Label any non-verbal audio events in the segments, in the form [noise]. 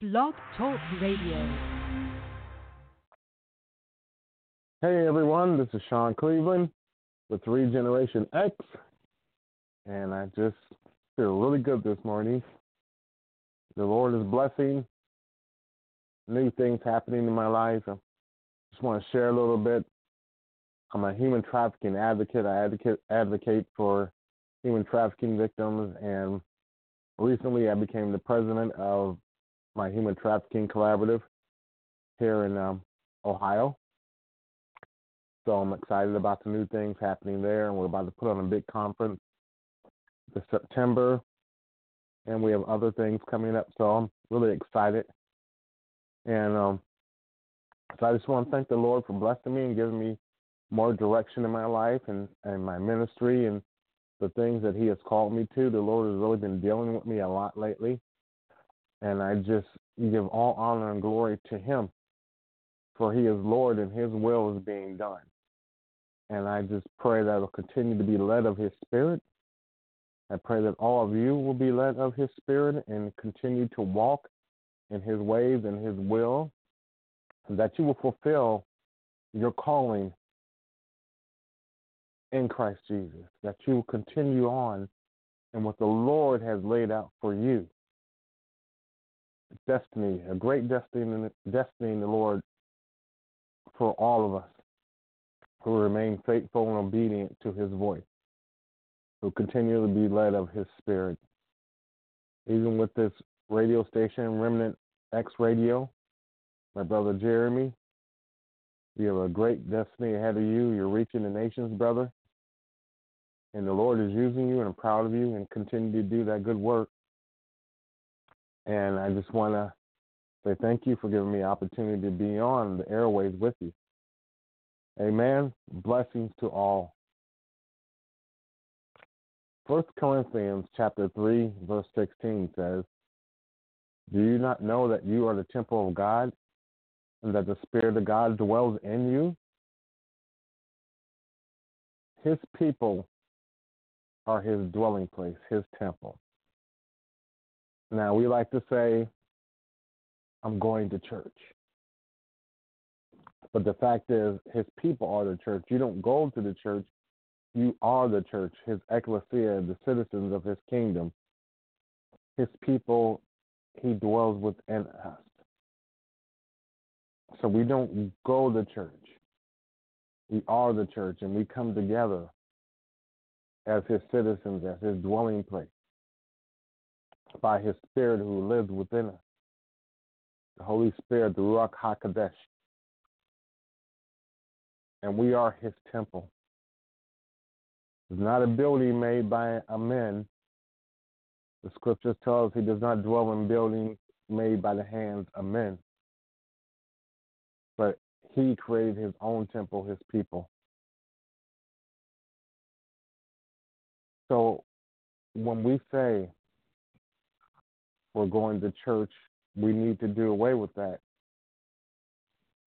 Blog Talk Radio. Hey everyone, this is Shawn Cleveland with Regeneration X, and I just feel really good this morning. The Lord is blessing, new things happening in my life. I just want to share a little bit. I'm a human trafficking advocate. I advocate advocate for human trafficking victims, and recently I became the president of my human trafficking collaborative here in um, Ohio. So I'm excited about the new things happening there, and we're about to put on a big conference this September, and we have other things coming up. So I'm really excited, and um, so I just want to thank the Lord for blessing me and giving me more direction in my life and and my ministry and the things that He has called me to. The Lord has really been dealing with me a lot lately, and I just give all honor and glory to Him, for He is Lord and His will is being done. And I just pray that will continue to be led of His Spirit. I pray that all of you will be led of His Spirit and continue to walk in His ways and His will, and that you will fulfill your calling in Christ Jesus, that you will continue on in what the Lord has laid out for you. Destiny, a great destiny, destiny in the Lord for all of us who remain faithful and obedient to his voice, who continue to be led of his spirit. Even with this radio station, Remnant X Radio, my brother Jeremy, you have a great destiny ahead of you. You're reaching the nations, brother. And the Lord is using you, and I'm proud of you, and continue to do that good work. And I just want to say thank you for giving me the opportunity to be on the airways with you. Amen. Blessings to all. First Corinthians chapter three, verse sixteen says, Do you not know that you are the temple of God and that the Spirit of God dwells in you? His people are his dwelling place, his temple. Now we like to say, I'm going to church. But the fact is, his people are the church. You don't go to the church, you are the church, his ecclesia, the citizens of his kingdom. His people, he dwells within us. So we don't go to church. We are the church, and we come together as his citizens, as his dwelling place, by his spirit who lives within us. The Holy Spirit, the Ruach HaKodesh, and we are his temple. It's not a building made by a man. The scriptures tell us he does not dwell in buildings made by the hands of men. But he created his own temple, his people. So when we say we're going to church, we need to do away with that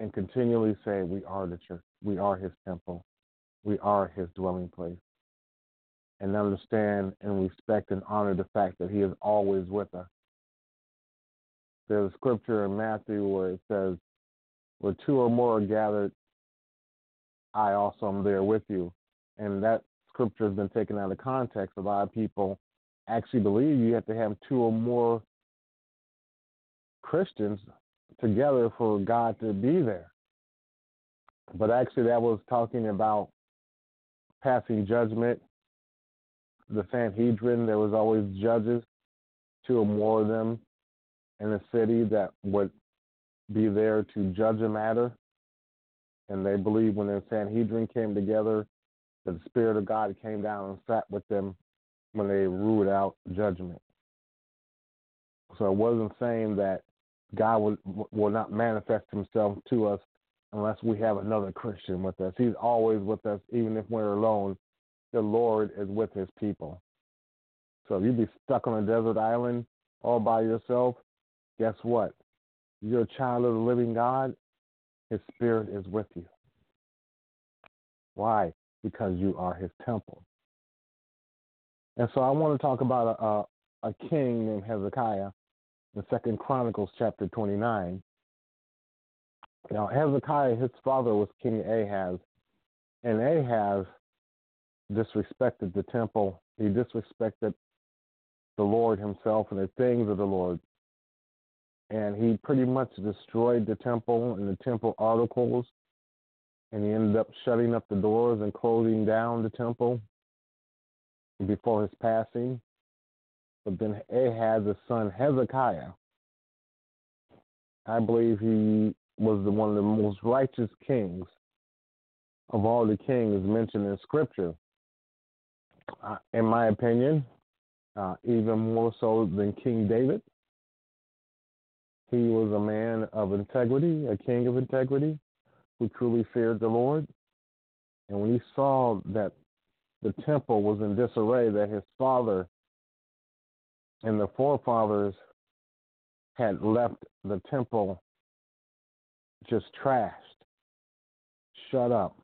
and continually say we are the church. We are his temple. We are his dwelling place. And understand and respect and honor the fact that he is always with us. There's a scripture in Matthew where it says, Where two or more are gathered, I also am there with you. And that scripture has been taken out of context. A lot of people actually believe you have to have two or more Christians together for God to be there. But actually, that was talking about passing judgment. The Sanhedrin, there was always judges, two or more of them in the city that would be there to judge a matter. And they believed when the Sanhedrin came together, that the Spirit of God came down and sat with them when they ruled out judgment. So it wasn't saying that God will, will not manifest himself to us unless we have another Christian with us. He's always with us, even if we're alone. The Lord is with his people. So if you be stuck on a desert island all by yourself, guess what? You're a child of the living God. His spirit is with you. Why? Because you are his temple. And so I want to talk about a, a, a king named Hezekiah in Second Chronicles chapter 29. Now, Hezekiah, his father was King Ahaz, and Ahaz disrespected the temple. He disrespected the Lord himself and the things of the Lord. And he pretty much destroyed the temple and the temple articles. And he ended up shutting up the doors and closing down the temple before his passing. But then Ahaz's son Hezekiah, I believe he was the, one of the most righteous kings of all the kings mentioned in Scripture. Uh, in my opinion, uh, even more so than King David. He was a man of integrity, a king of integrity, who truly feared the Lord. And when he saw that the temple was in disarray, that his father and the forefathers had left the temple just trashed, shut up,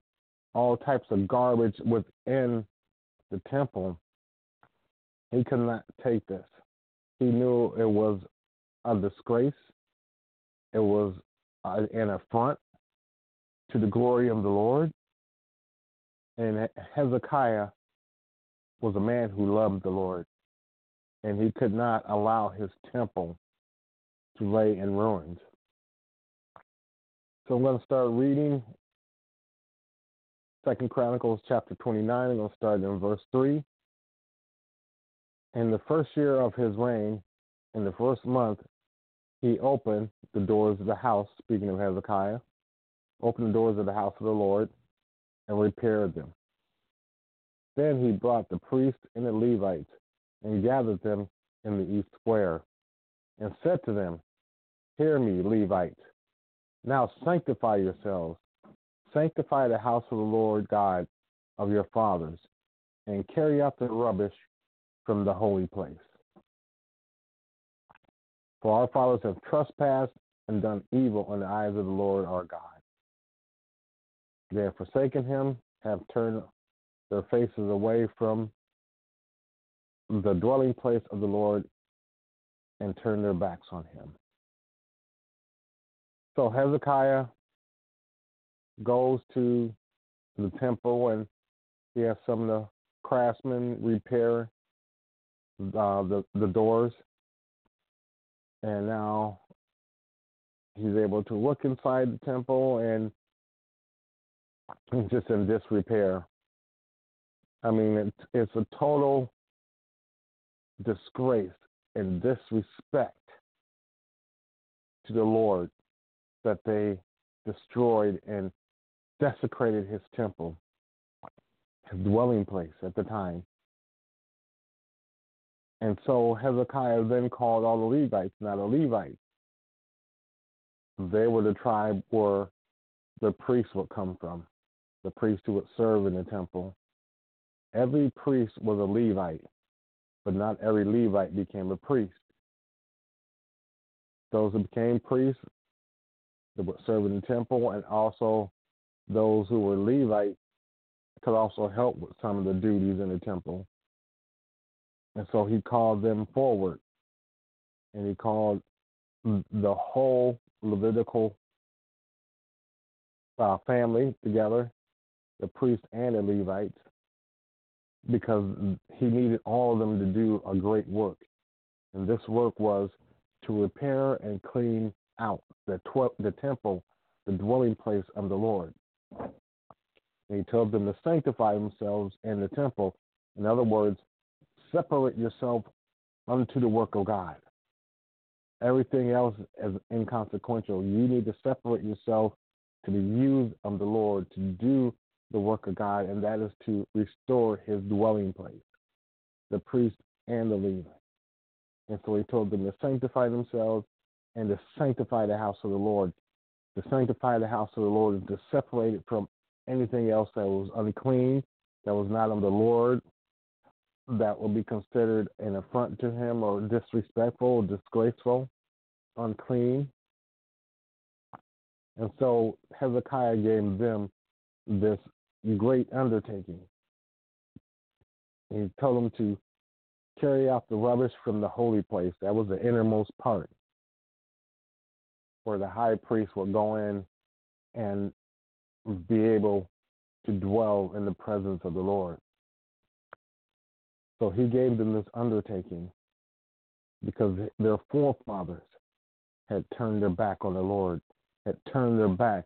all types of garbage within the temple, he could not take this. He knew it was a disgrace. It was an affront to the glory of the Lord. And Hezekiah was a man who loved the Lord. And he could not allow his temple to lay in ruins. So I'm going to start reading Second Chronicles chapter 29. I'm going to start in verse 3. In the first year of his reign, in the first month, he opened the doors of the house, speaking of Hezekiah, opened the doors of the house of the Lord and repaired them. Then he brought the priests and the Levites and gathered them in the east square and said to them, Hear me, Levites. Now sanctify yourselves, sanctify the house of the Lord God of your fathers, and carry out the rubbish from the holy place. For our fathers have trespassed and done evil in the eyes of the Lord our God. They have forsaken him, have turned their faces away from the dwelling place of the Lord, and turned their backs on him. So Hezekiah goes to the temple and he has some of the craftsmen repair uh, the the doors, and now he's able to look inside the temple and it's just in disrepair. I mean, it's it's a total disgrace and disrespect to the Lord that they destroyed and desecrated his temple, his dwelling place at the time. And so Hezekiah then called all the Levites, not a Levites, they were the tribe where the priests would come from, the priests who would serve in the temple. Every priest was a Levite, but not every Levite became a priest. Those who became priests that would serve in the temple, and also those who were Levites could also help with some of the duties in the temple. And so he called them forward. And he called the whole Levitical uh, family together, the priests and the Levites, because he needed all of them to do a great work. And this work was to repair and clean out the, tw- the temple, the dwelling place of the Lord. And he told them to sanctify themselves in the temple. In other words, separate yourself unto the work of God. Everything else is inconsequential. You need to separate yourself to be used of the Lord to do the work of God, and that is to restore his dwelling place, the priest and the Levite. And so he told them to sanctify themselves and to sanctify the house of the Lord. To sanctify the house of the Lord and to separate it from anything else that was unclean, that was not of the Lord, that would be considered an affront to him or disrespectful or disgraceful, unclean. And so Hezekiah gave them this great undertaking. He told them to carry out the rubbish from the holy place. That was the innermost part. where the high priest would go in and be able to dwell in the presence of the Lord. So he gave them this undertaking because their forefathers had turned their back on the Lord, had turned their back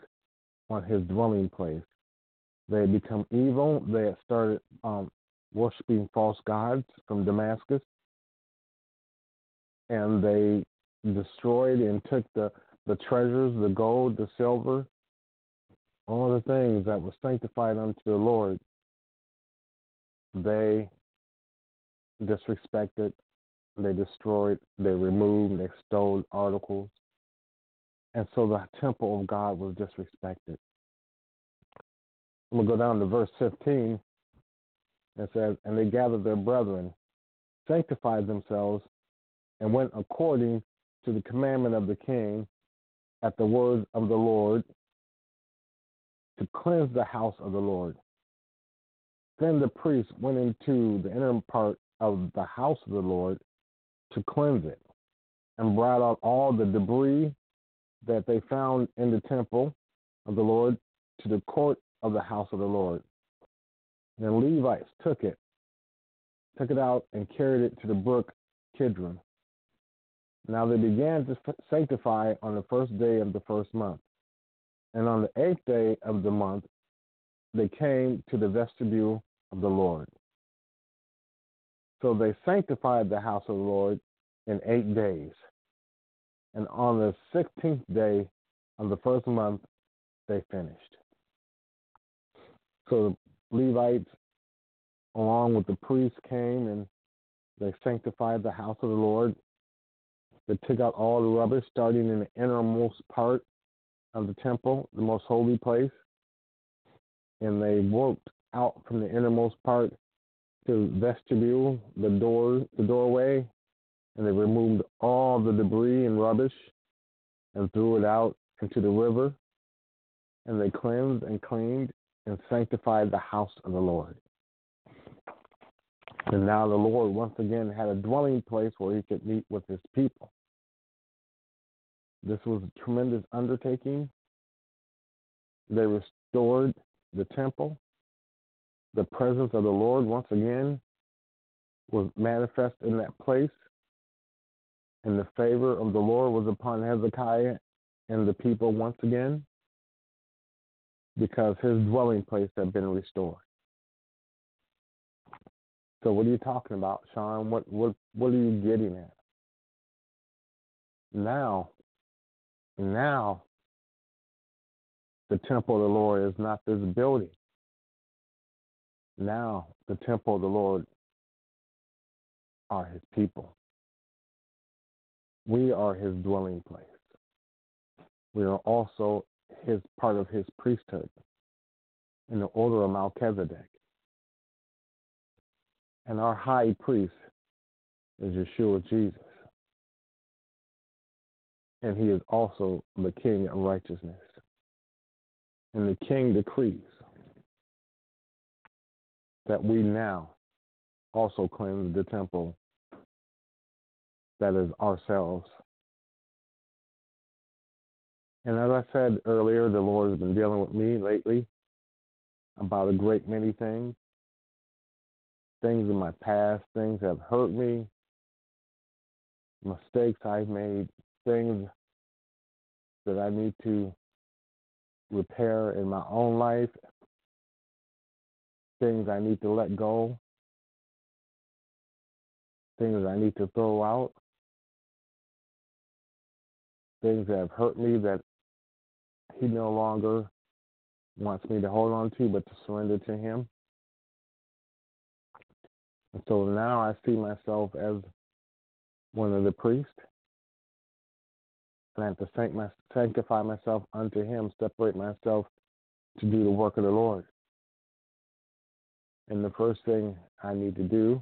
on his dwelling place. They had become evil. They had started um, worshiping false gods from Damascus. And they destroyed and took the, the treasures, the gold, the silver, all the things that were sanctified unto the Lord. They disrespected, they destroyed, they removed, they stole articles. And so the temple of God was disrespected. I'm going to go down to verse 15. It says, And they gathered their brethren, sanctified themselves, and went according to the commandment of the king at the words of the Lord to cleanse the house of the Lord. Then the priests went into the inner part of the house of the Lord to cleanse it and brought out all the debris that they found in the temple of the Lord to the court of the house of the Lord. The Levites took it, took it out, and carried it to the brook Kidron. Now they began to sanctify on the first day of the first month. And on the eighth day of the month, they came to the vestibule of the Lord. So they sanctified the house of the Lord in eight days. And on the 16th day of the first month, they finished. So the Levites, along with the priests, came and they sanctified the house of the Lord. They took out all the rubbish, starting in the innermost part of the temple, the most holy place. And they worked out from the innermost part to the vestibule, the door, the doorway, and they removed all the debris and rubbish and threw it out into the river. And they cleansed and cleaned and sanctified the house of the Lord. And now the Lord once again had a dwelling place where he could meet with his people. This was a tremendous undertaking. They restored the temple. The presence of the Lord once again was manifest in that place. And the favor of the Lord was upon Hezekiah and the people once again because his dwelling place had been restored. So what are you talking about, Shawn? What what what are you getting at? Now, now the temple of the Lord is not this building. Now the temple of the Lord are his people. We are his dwelling place. We are also his part of his priesthood in the order of Melchizedek. And our high priest is Yeshua Jesus. And he is also the king of righteousness. And the king decrees that we now also cleanse the temple that is ourselves and as I said earlier, the Lord has been dealing with me lately about a great many things. Things in my past, things that have hurt me, mistakes I've made, things that I need to repair in my own life, things I need to let go, things I need to throw out, things that have hurt me that he no longer wants me to hold on to, but to surrender to him. And so now I see myself as one of the priests. And I have to sanctify myself unto him, separate myself to do the work of the Lord. And the first thing I need to do,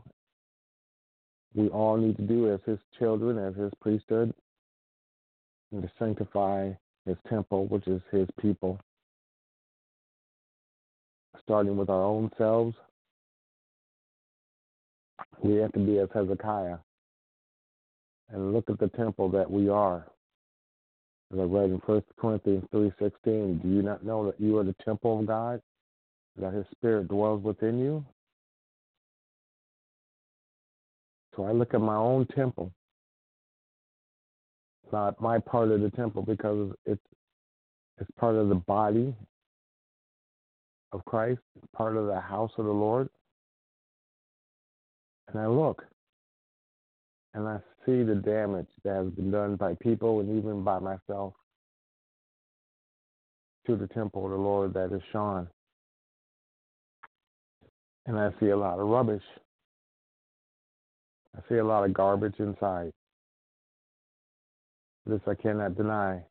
we all need to do as his children, as his priesthood, and to sanctify his temple, which is his people, starting with our own selves. We have to be as Hezekiah and look at the temple that we are As I read in 1 Corinthians 3.16, do you not know that you are the temple of God, that his spirit dwells within you? So I look at my own temple, not my part of the temple, because it's it's part of the body of Christ, part of the house of the Lord. And I look and I see the damage that has been done by people and even by myself to the temple of the Lord that is Shawn. And I see a lot of rubbish. I see a lot of garbage inside. This I cannot deny.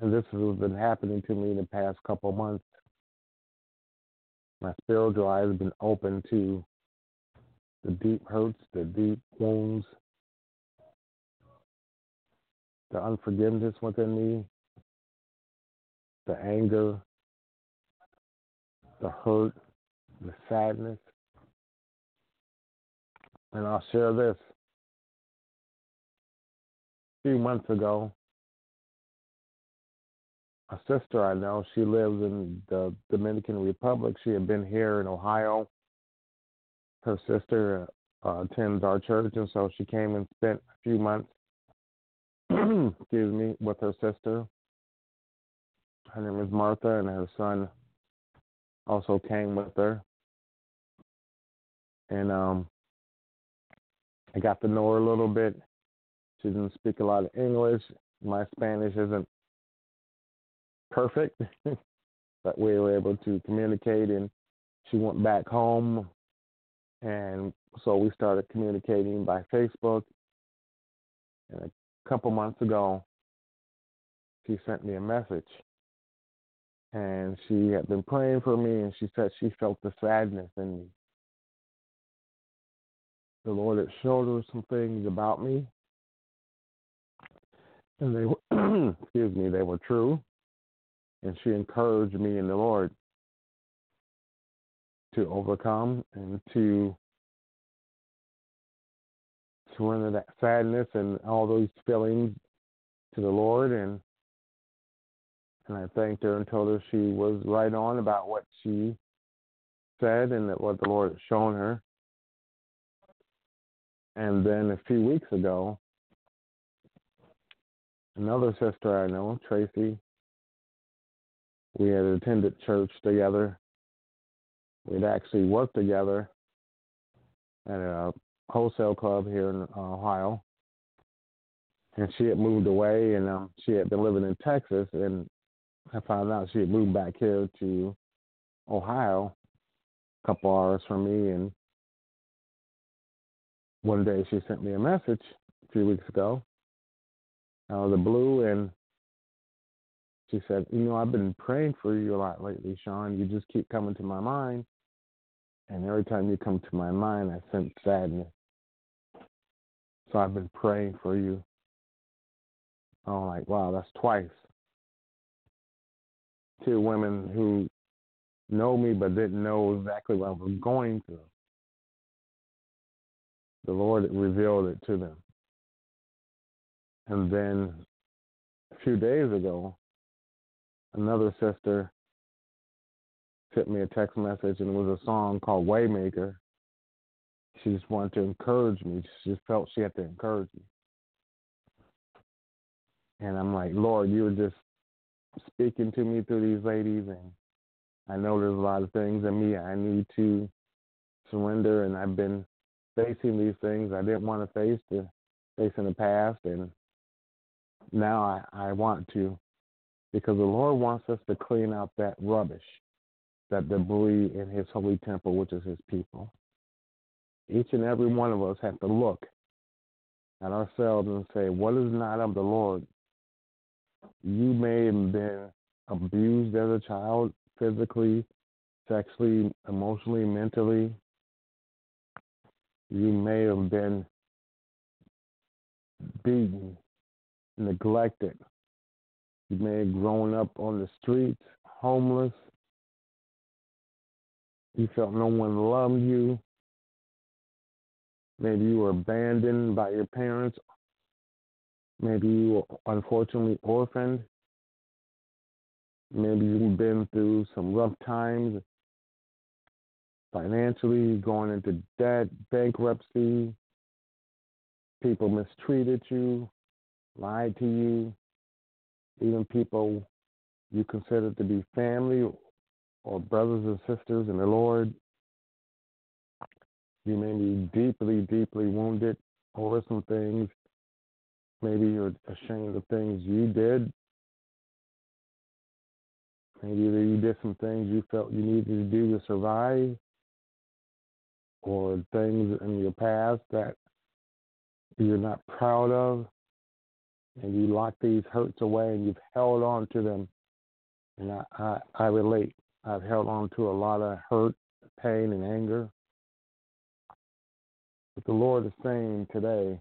And this has been happening to me in the past couple months. My spiritual eyes have been open to the deep hurts, the deep wounds, the unforgiveness within me, the anger, the hurt, the sadness. And I'll share this. Few months ago, a sister I know, she lives in the Dominican Republic. She had been here in Ohio. Her sister uh, attends our church, and so she came and spent a few months, [clears throat] excuse me, with her sister. Her name is Martha, and her son also came with her. And um, I got to know her a little bit. She didn't speak a lot of English. My Spanish isn't perfect, [laughs] but we were able to communicate. And she went back home, and so we started communicating by Facebook. And a couple months ago, she sent me a message, and she had been praying for me, and she said she felt the sadness in me. The Lord had showed her some things about me, and they [clears throat] excuse me, they were true and she encouraged me in the Lord to overcome and to surrender that sadness and all those feelings to the Lord and and I thanked her and told her she was right on about what she said and that what the Lord had shown her. And then a few weeks ago, another sister I know, Tracy, we had attended church together. We'd actually worked together at a wholesale club here in Ohio. And she had moved away and um, she had been living in Texas. And I found out she had moved back here to Ohio, a couple hours from me. And one day she sent me a message a few weeks ago out of the blue. And she said, You know, I've been praying for you a lot lately, Shawn. You just keep coming to my mind. And every time you come to my mind, I sense sadness. So I've been praying for you. I'm like, wow, that's twice. Two women who know me but didn't know exactly what I was going through. The Lord revealed it to them. And then a few days ago, another sister sent me a text message and it was a song called Waymaker. She just wanted to encourage me. She just felt she had to encourage me. And I'm like, Lord, you were just speaking to me through these ladies and I know there's a lot of things in me I need to surrender and I've been facing these things I didn't want to face to face in the past and now I, I want to because the Lord wants us to clean out that rubbish, that debris in His holy temple, which is His people. Each and every one of us have to look at ourselves and say, What is not of the Lord? You may have been abused as a child, physically, sexually, emotionally, mentally. You may have been beaten, neglected, you may have grown up on the streets, homeless. You felt no one loved you. Maybe you were abandoned by your parents. Maybe you were unfortunately orphaned. Maybe you've been through some rough times financially, going into debt, bankruptcy. People mistreated you, lied to you. Even people you consider to be family or brothers and sisters in the Lord. You may be deeply, deeply wounded over some things. Maybe you're ashamed of things you did. Maybe you did some things you felt you needed to do to survive, or things in your past that you're not proud of, and you lock these hurts away and you've held on to them. And I, I, I relate. I've held on to a lot of hurt, pain, and anger. But the Lord is saying today,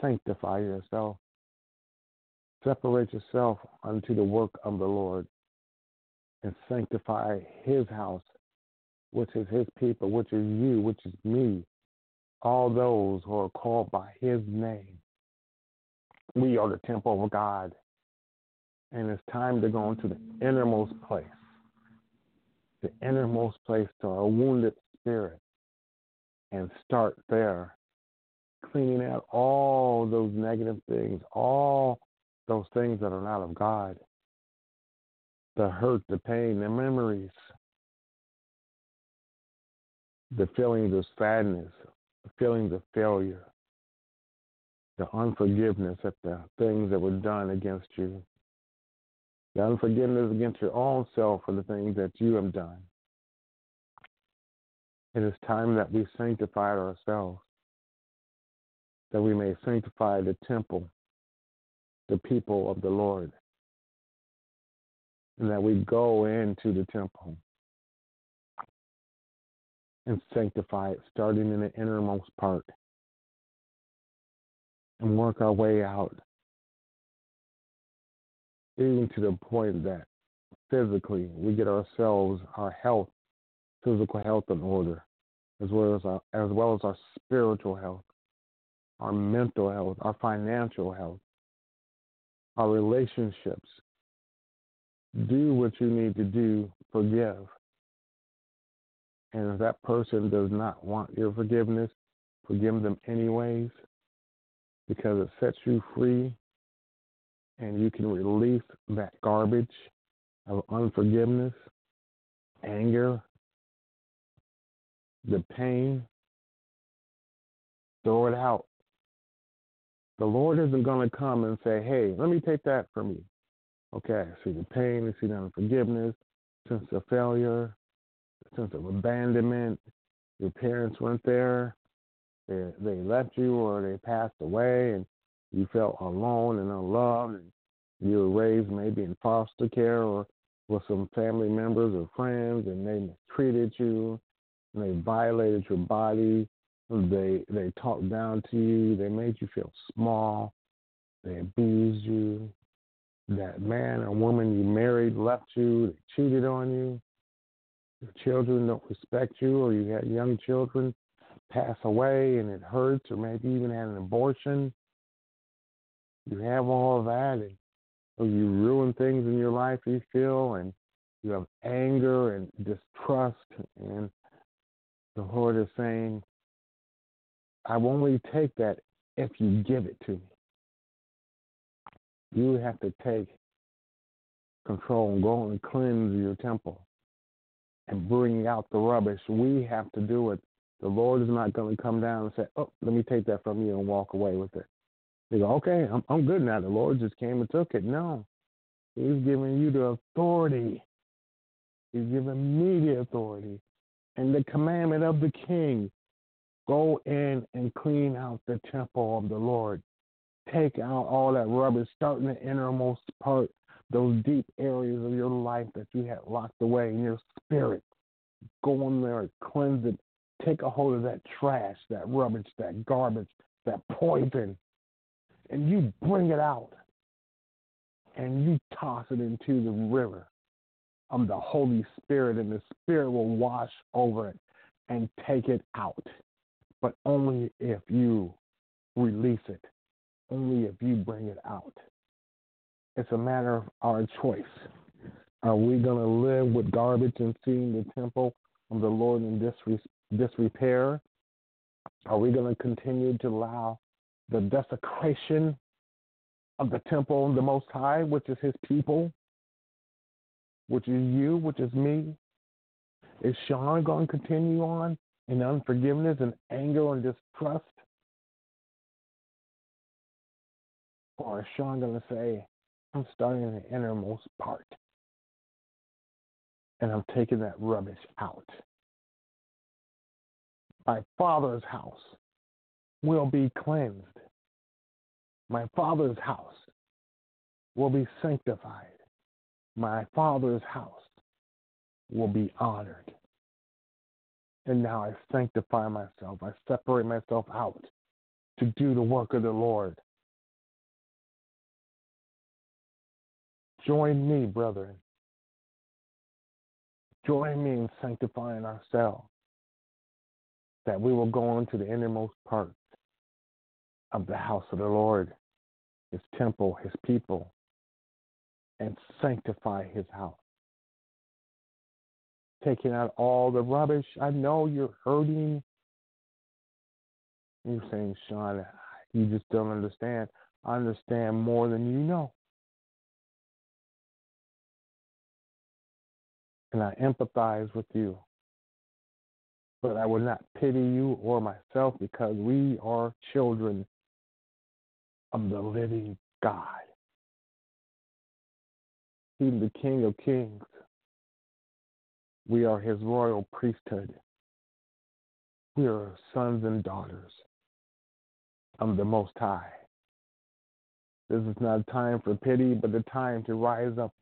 sanctify yourself. Separate yourself unto the work of the Lord and sanctify his house, which is his people, which is you, which is me, all those who are called by his name. We are the temple of God. And it's time to go into the innermost place, the innermost place to our wounded spirit, and start there, cleaning out all those negative things, all those things that are not of God, the hurt, the pain, the memories, the feelings of sadness, the feelings of failure, the unforgiveness at the things that were done against you, the unforgiveness against your own self for the things that you have done. It is time that we sanctify ourselves, that we may sanctify the temple, the people of the Lord, and that we go into the temple and sanctify it, starting in the innermost part, and work our way out, even to the point that physically we get ourselves, our health, physical health in order, as well as our, as well as our spiritual health, our mental health, our financial health, our relationships. Do what you need to do, forgive. And if that person does not want your forgiveness, forgive them anyways because it sets you free and you can release that garbage of unforgiveness, anger, the pain. Throw it out. The Lord isn't going to come and say, hey, let me take that from you. Okay, I see the pain, I see the unforgiveness, sense of failure, sense of abandonment. Your parents weren't there. They, they left you or they passed away and you felt alone and unloved. And you were raised maybe in foster care or with some family members or friends and they mistreated you and they violated your body. They they talked down to you. They made you feel small. They abused you. That man or woman you married left you. They cheated on you. Your children don't respect you, or you had young children pass away and it hurts, or maybe even had an abortion. You have all of that, and or you ruin things in your life. You feel, and you have anger and distrust, and the Lord is saying, I will only take that if you give it to me. You have to take control and go and cleanse your temple and bring out the rubbish. We have to do it. The Lord is not going to come down and say, Oh, let me take that from you and walk away with it. They go, Okay, I'm, I'm good now. The Lord just came and took it. No, He's giving you the authority. He's giving me the authority and the commandment of the king go in and clean out the temple of the Lord. Take out all that rubbish, start in the innermost part, those deep areas of your life that you had locked away in your spirit. Go in there cleanse it. Take a hold of that trash, that rubbish, that garbage, that poison, and you bring it out and you toss it into the river of the Holy Spirit, and the Spirit will wash over it and take it out. But only if you release it, only if you bring it out. It's a matter of our choice. Are we going to live with garbage and seeing the temple of the Lord in disrepair? Are we going to continue to allow the desecration of the temple of the Most High, which is His people, which is you, which is me? Is Shawn going to continue on in unforgiveness and anger and distrust? Or is Shawn going to say, I'm starting in the innermost part and I'm taking that rubbish out? My Father's house will be cleansed. My Father's house will be sanctified. My Father's house will be honored. And now I sanctify myself. I separate myself out to do the work of the Lord. Join me, brethren. Join me in sanctifying ourselves, that we will go into the innermost parts of the house of the Lord, his temple, his people, and sanctify his house taking out all the rubbish. I know you're hurting. You're saying, Shawn, you just don't understand. I understand more than you know. And I empathize with you. But I will not pity you or myself because we are children of the living God. He's the King of Kings. We are his royal priesthood. We are sons and daughters of the Most High. This is not a time for pity, but a time to rise up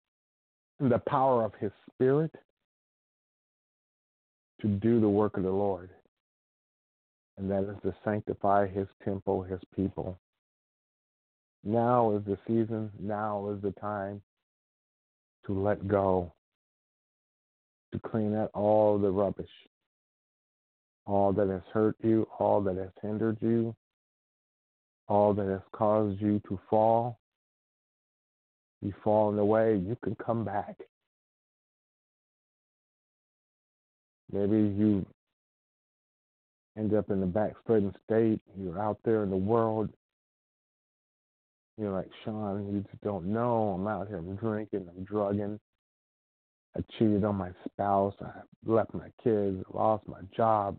the power of his spirit to do the work of the Lord. And that is to sanctify his temple, his people. Now is the season, now is the time to let go to clean out all the rubbish, all that has hurt you, all that has hindered you, all that has caused you to fall. You've fallen away, you can come back. Maybe you end up in the backslidden state, you're out there in the world. You're like, Shawn, you just don't know. I'm out here, I'm drinking, I'm drugging. I cheated on my spouse. I left my kids, I lost my job.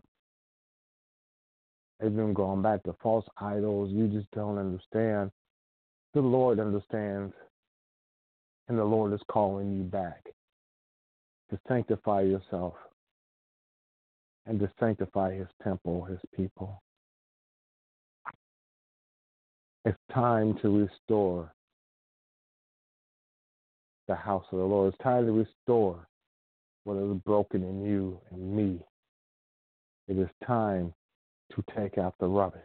Even going back to false idols, you just don't understand. The Lord understands, and the Lord is calling you back to sanctify yourself and to sanctify His temple, His people. It's time to restore the house of the Lord. It's time to restore what is broken in you and me. It is time to take out the rubbish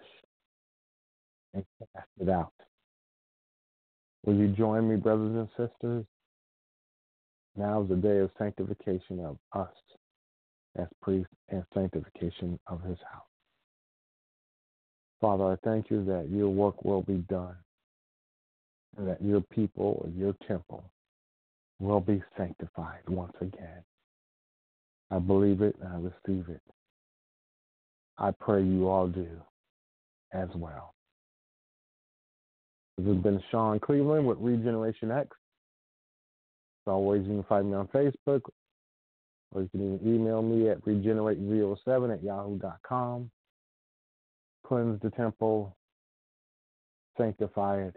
and cast it out. Will you join me, brothers and sisters? Now is the day of sanctification of us as priests and sanctification of his house. Father, I thank you that your work will be done and that your people, and your temple, will be sanctified once again. I believe it and I receive it. I pray you all do as well. This has been Shawn Cleveland with Regeneration X. As always, you can find me on Facebook, or you can email me at regenerate07 at yahoo.com. Cleanse the temple, sanctify it,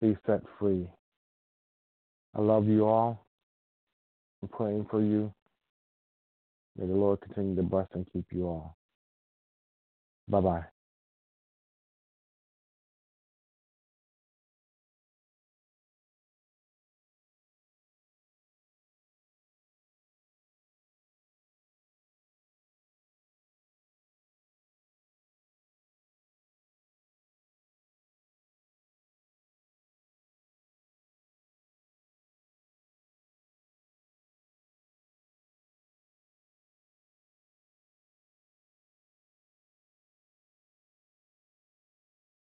be set free. I love you all. I'm praying for you. May the Lord continue to bless and keep you all. Bye bye.